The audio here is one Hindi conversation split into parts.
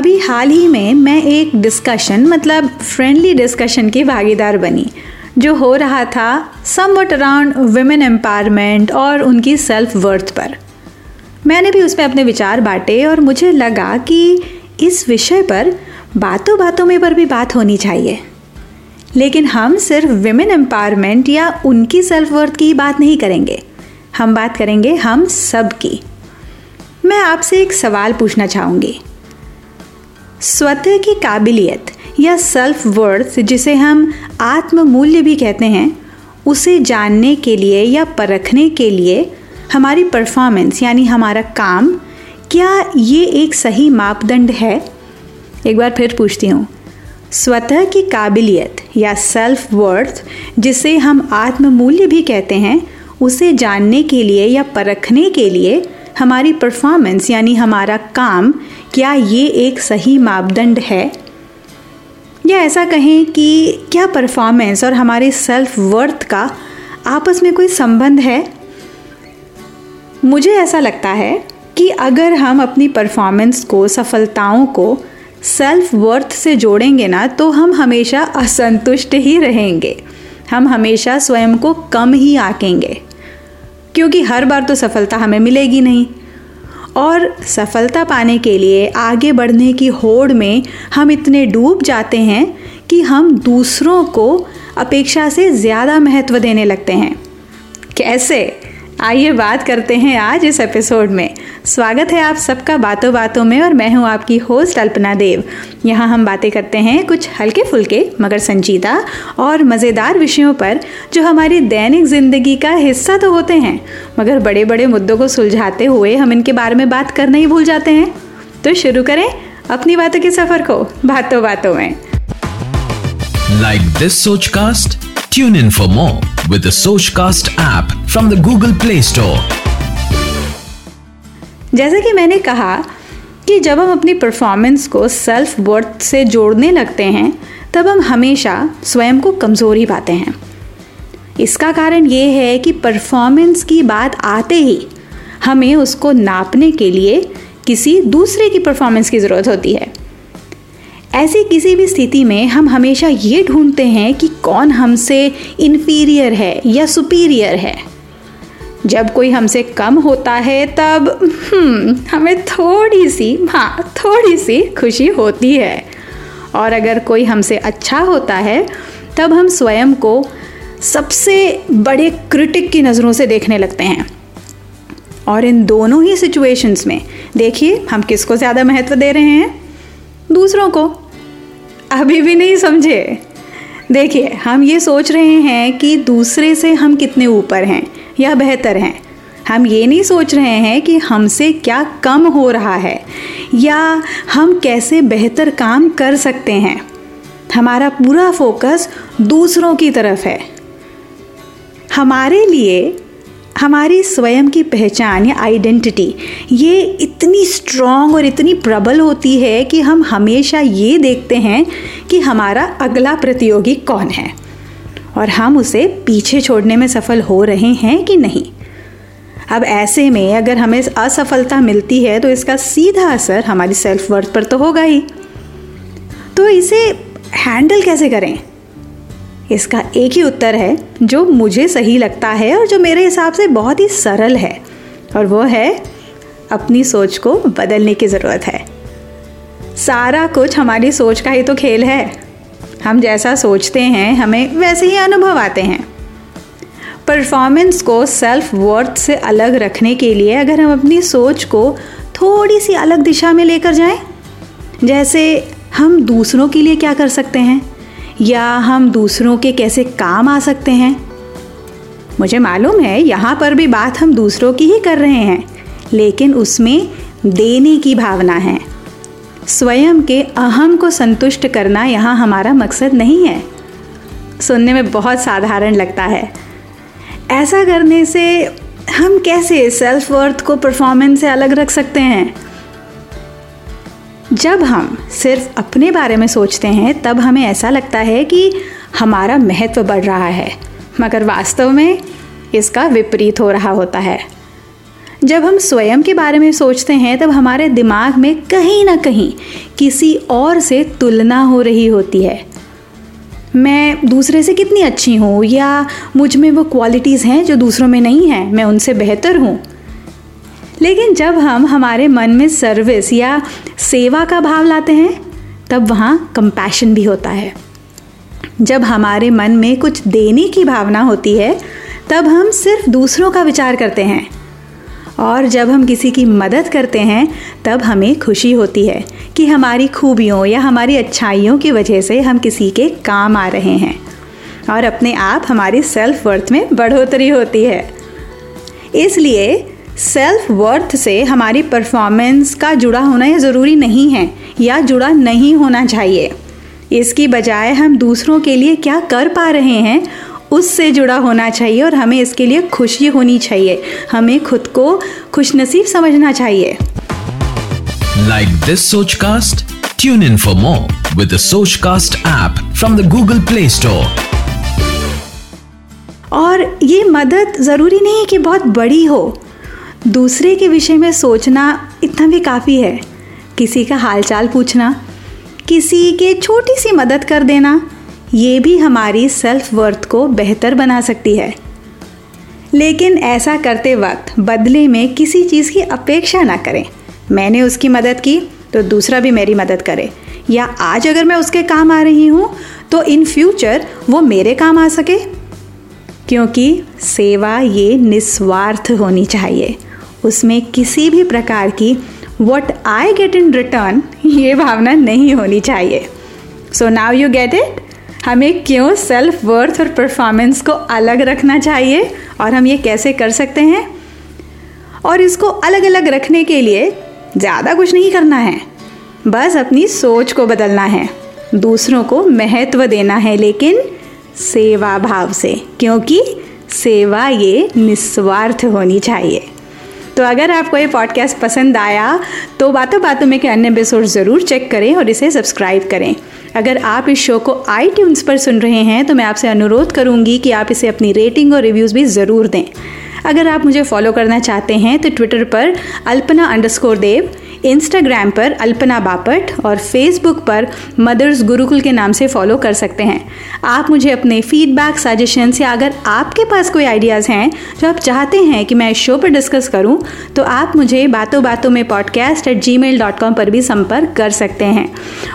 अभी हाल ही में मैं एक डिस्कशन मतलब फ्रेंडली डिस्कशन की भागीदार बनी, जो हो रहा था somewhat around women empowerment और उनकी सेल्फ वर्थ पर। मैंने भी उस पर अपने विचार बांटे और मुझे लगा कि इस विषय पर बातों बातों में पर भी बात होनी चाहिए। लेकिन हम सिर्फ़ विमेन एम्पावरमेंट या उनकी सेल्फ वर्थ की बात नहीं करेंगे। हम बात करेंगे हम सब की। मैं आपसे एक सवाल पूछना चाहूँगी। स्वतः की काबिलियत या सेल्फ वर्थ जिसे हम आत्म मूल्य भी कहते हैं, उसे जानने के लिए या परखने के लिए हमारी परफॉर्मेंस यानी हमारा काम, क्या ये एक सही मापदंड है? एक बार फिर पूछती हूँ। स्वतः की काबिलियत या सेल्फ वर्थ जिसे हम आत्म मूल्य भी कहते हैं, उसे जानने के लिए या परखने के लिए हमारी परफॉर्मेंस यानी हमारा काम, क्या ये एक सही मापदंड है? या ऐसा कहें कि क्या परफॉर्मेंस और हमारे सेल्फ वर्थ का आपस में कोई संबंध है? मुझे ऐसा लगता है कि अगर हम अपनी परफॉर्मेंस को, सफलताओं को सेल्फ वर्थ से जोड़ेंगे ना तो हम हमेशा असंतुष्ट ही रहेंगे। हम हमेशा स्वयं को कम ही आकेंगे। क्योंकि हर बार तो सफलता हमें मिलेगी नहीं। और सफलता पाने के लिए आगे बढ़ने की होड़ में हम इतने डूब जाते हैं कि हम दूसरों को अपेक्षा से ज़्यादा महत्व देने लगते हैं। कैसे? आइए बात करते हैं आज इस एपिसोड में। स्वागत है आप सबका बातों बातों में और मैं हूँ आपकी होस्ट अल्पना देव। यहाँ हम बातें करते हैं कुछ हल्के फुल्के, मगर संजीदा और मज़ेदार विषयों पर, जो हमारी दैनिक ज़िंदगी का हिस्सा तो होते हैं, मगर बड़े बड़े मुद्दों को सुलझाते हुए हम इनके बारे में बात करना ही भूल जाते हैं। तो शुरू करें अपनी बातों के सफ़र को, बातों बातों में। Like this Sochcast tune in for more with the Sochcast app. From the Google Play Store. जैसे कि मैंने कहा कि जब हम अपनी परफॉर्मेंस को सेल्फ वर्थ से जोड़ने लगते हैं, तब हम हमेशा स्वयं को कमज़ोर ही पाते हैं। इसका कारण ये है कि परफॉर्मेंस की बात आते ही हमें उसको नापने के लिए किसी दूसरे की परफॉर्मेंस की ज़रूरत होती है। ऐसी किसी भी स्थिति में हम हमेशा ये ढूंढते हैं कि कौन हमसे इन्फीरियर है या सुपीरियर है। जब कोई हमसे कम होता है तब हम्म, हमें थोड़ी सी हाँ थोड़ी सी खुशी होती है। और अगर कोई हमसे अच्छा होता है तब हम स्वयं को सबसे बड़े क्रिटिक की नज़रों से देखने लगते हैं। और इन दोनों ही सिचुएशंस में देखिए हम किसको ज़्यादा महत्व दे रहे हैं? दूसरों को। अभी भी नहीं समझे। देखिए हम ये सोच रहे हैं कि दूसरे से हम कितने ऊपर हैं। या बेहतर हैं। हम ये नहीं सोच रहे हैं कि हमसे क्या कम हो रहा है, या हम कैसे बेहतर काम कर सकते हैं। हमारा पूरा फोकस दूसरों की तरफ़ है। हमारे लिए हमारी स्वयं की पहचान या आइडेंटिटी, ये इतनी स्ट्रॉन्ग और इतनी प्रबल होती है कि हम हमेशा ये देखते हैं कि हमारा अगला प्रतियोगी कौन है। और हम उसे पीछे छोड़ने में सफल हो रहे हैं कि नहीं? अब ऐसे में अगर हमें असफलता मिलती है तो इसका सीधा असर हमारी सेल्फ वर्थ पर तो होगा ही। तो इसे हैंडल कैसे करें? इसका एक ही उत्तर है, जो मुझे सही लगता है और जो मेरे हिसाब से बहुत ही सरल है, और वो है, अपनी सोच को बदलने की ज़रूरत है। सारा कुछ हमारी सोच का ही तो खेल है। हम जैसा सोचते हैं हमें वैसे ही अनुभव आते हैं। परफॉर्मेंस को सेल्फ वर्थ से अलग रखने के लिए अगर हम अपनी सोच को थोड़ी सी अलग दिशा में लेकर जाएँ, जैसे हम दूसरों के लिए क्या कर सकते हैं या हम दूसरों के कैसे काम आ सकते हैं। मुझे मालूम है यहाँ पर भी बात हम दूसरों की ही कर रहे हैं लेकिन उसमें देने की भावना है। स्वयं के अहम को संतुष्ट करना यहाँ हमारा मकसद नहीं है। सुनने में बहुत साधारण लगता है। ऐसा करने से हम कैसे सेल्फ वर्थ को परफॉर्मेंस से अलग रख सकते हैं? जब हम सिर्फ़ अपने बारे में सोचते हैं, तब हमें ऐसा लगता है कि हमारा महत्व बढ़ रहा है, मगर वास्तव में इसका विपरीत हो रहा होता है। जब हम स्वयं के बारे में सोचते हैं, तब हमारे दिमाग में कहीं ना कहीं किसी और से तुलना हो रही होती है। मैं दूसरे से कितनी अच्छी हूँ, या मुझमें वो क्वालिटीज़ हैं जो दूसरों में नहीं हैं, मैं उनसे बेहतर हूँ? लेकिन जब हम हमारे मन में सर्विस या सेवा का भाव लाते हैं, तब वहाँ कंपैशन भी होता है। जब हमारे मन में कुछ देने की भावना होती है, तब हम सिर्फ़ दूसरों का विचार करते हैं। और जब हम किसी की मदद करते हैं, तब हमें खुशी होती है कि हमारी खूबियों या हमारी अच्छाइयों की वजह से हम किसी के काम आ रहे हैं और अपने आप हमारी सेल्फ वर्थ में बढ़ोतरी होती है। इसलिए सेल्फ वर्थ से हमारी परफॉर्मेंस का जुड़ा होना यह ज़रूरी नहीं है या जुड़ा नहीं होना चाहिए। इसकी बजाय हम दूसरों के लिए क्या कर पा रहे हैं उससे जुड़ा होना चाहिए और हमें इसके लिए खुशी होनी चाहिए। हमें खुद को खुशनसीब समझना चाहिए। Like this Sochcast tune in for more with Sochcast app from the Google Play Store और ये मदद ज़रूरी नहीं कि बहुत बड़ी हो। दूसरे के विषय में सोचना इतना भी काफ़ी है। किसी का हालचाल पूछना किसी के छोटी सी मदद कर देना ये भी हमारी सेल्फ वर्थ को बेहतर बना सकती है। लेकिन ऐसा करते वक्त बदले में किसी चीज़ की अपेक्षा ना करें। मैंने उसकी मदद की तो दूसरा भी मेरी मदद करे। या आज अगर मैं उसके काम आ रही हूँ तो इन फ्यूचर वो मेरे काम आ सके। क्योंकि सेवा ये निस्वार्थ होनी चाहिए। उसमें किसी भी प्रकार की what I get in return ये भावना नहीं होनी चाहिए। So now you get it हमें क्यों सेल्फ वर्थ और परफॉर्मेंस को अलग रखना चाहिए? और हम ये कैसे कर सकते हैं? और इसको अलग अलग रखने के लिए ज़्यादा कुछ नहीं करना है। बस अपनी सोच को बदलना है। दूसरों को महत्व देना है, लेकिन सेवा भाव से, क्योंकि सेवा ये निस्वार्थ होनी चाहिए। तो अगर आपको ये पॉडकास्ट पसंद आया तो बातों बातों में के अन्य एपिसोड ज़रूर चेक करें और इसे सब्सक्राइब करें। अगर आप इस शो को आई पर सुन रहे हैं तो मैं आपसे अनुरोध करूँगी कि आप इसे अपनी रेटिंग और रिव्यूज़ भी ज़रूर दें। अगर आप मुझे फॉलो करना चाहते हैं तो ट्विटर पर अल्पना अंडरस्कोर देव इंस्टाग्राम पर अल्पना बापट और फेसबुक पर मदर्स गुरुकुल के नाम से फॉलो कर सकते हैं। आप मुझे अपने फीडबैक सजेशंस या अगर आपके पास कोई आइडियाज़ हैं, जो आप चाहते हैं कि मैं इस शो पर डिस्कस करूँ तो आप मुझे बातों बातों में podcast at G mail dot com पर भी संपर्क कर सकते हैं।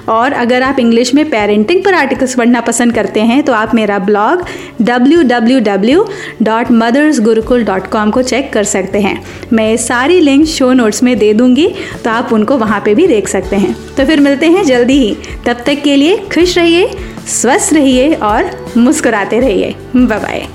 और अगर आप इंग्लिश में पेरेंटिंग पर आर्टिकल्स पढ़ना पसंद करते हैं तो आप मेरा blog W W W dot mothers Gurukul dot com को चेक कर सकते हैं। मैं सारी लिंक शो नोट्स में दे दूँगी तो आप उनको वहाँ पे भी देख सकते हैं। तो फिर मिलते हैं जल्दी ही। तब तक के लिए खुश रहिए, स्वस्थ रहिए और मुस्कुराते रहिए। बाय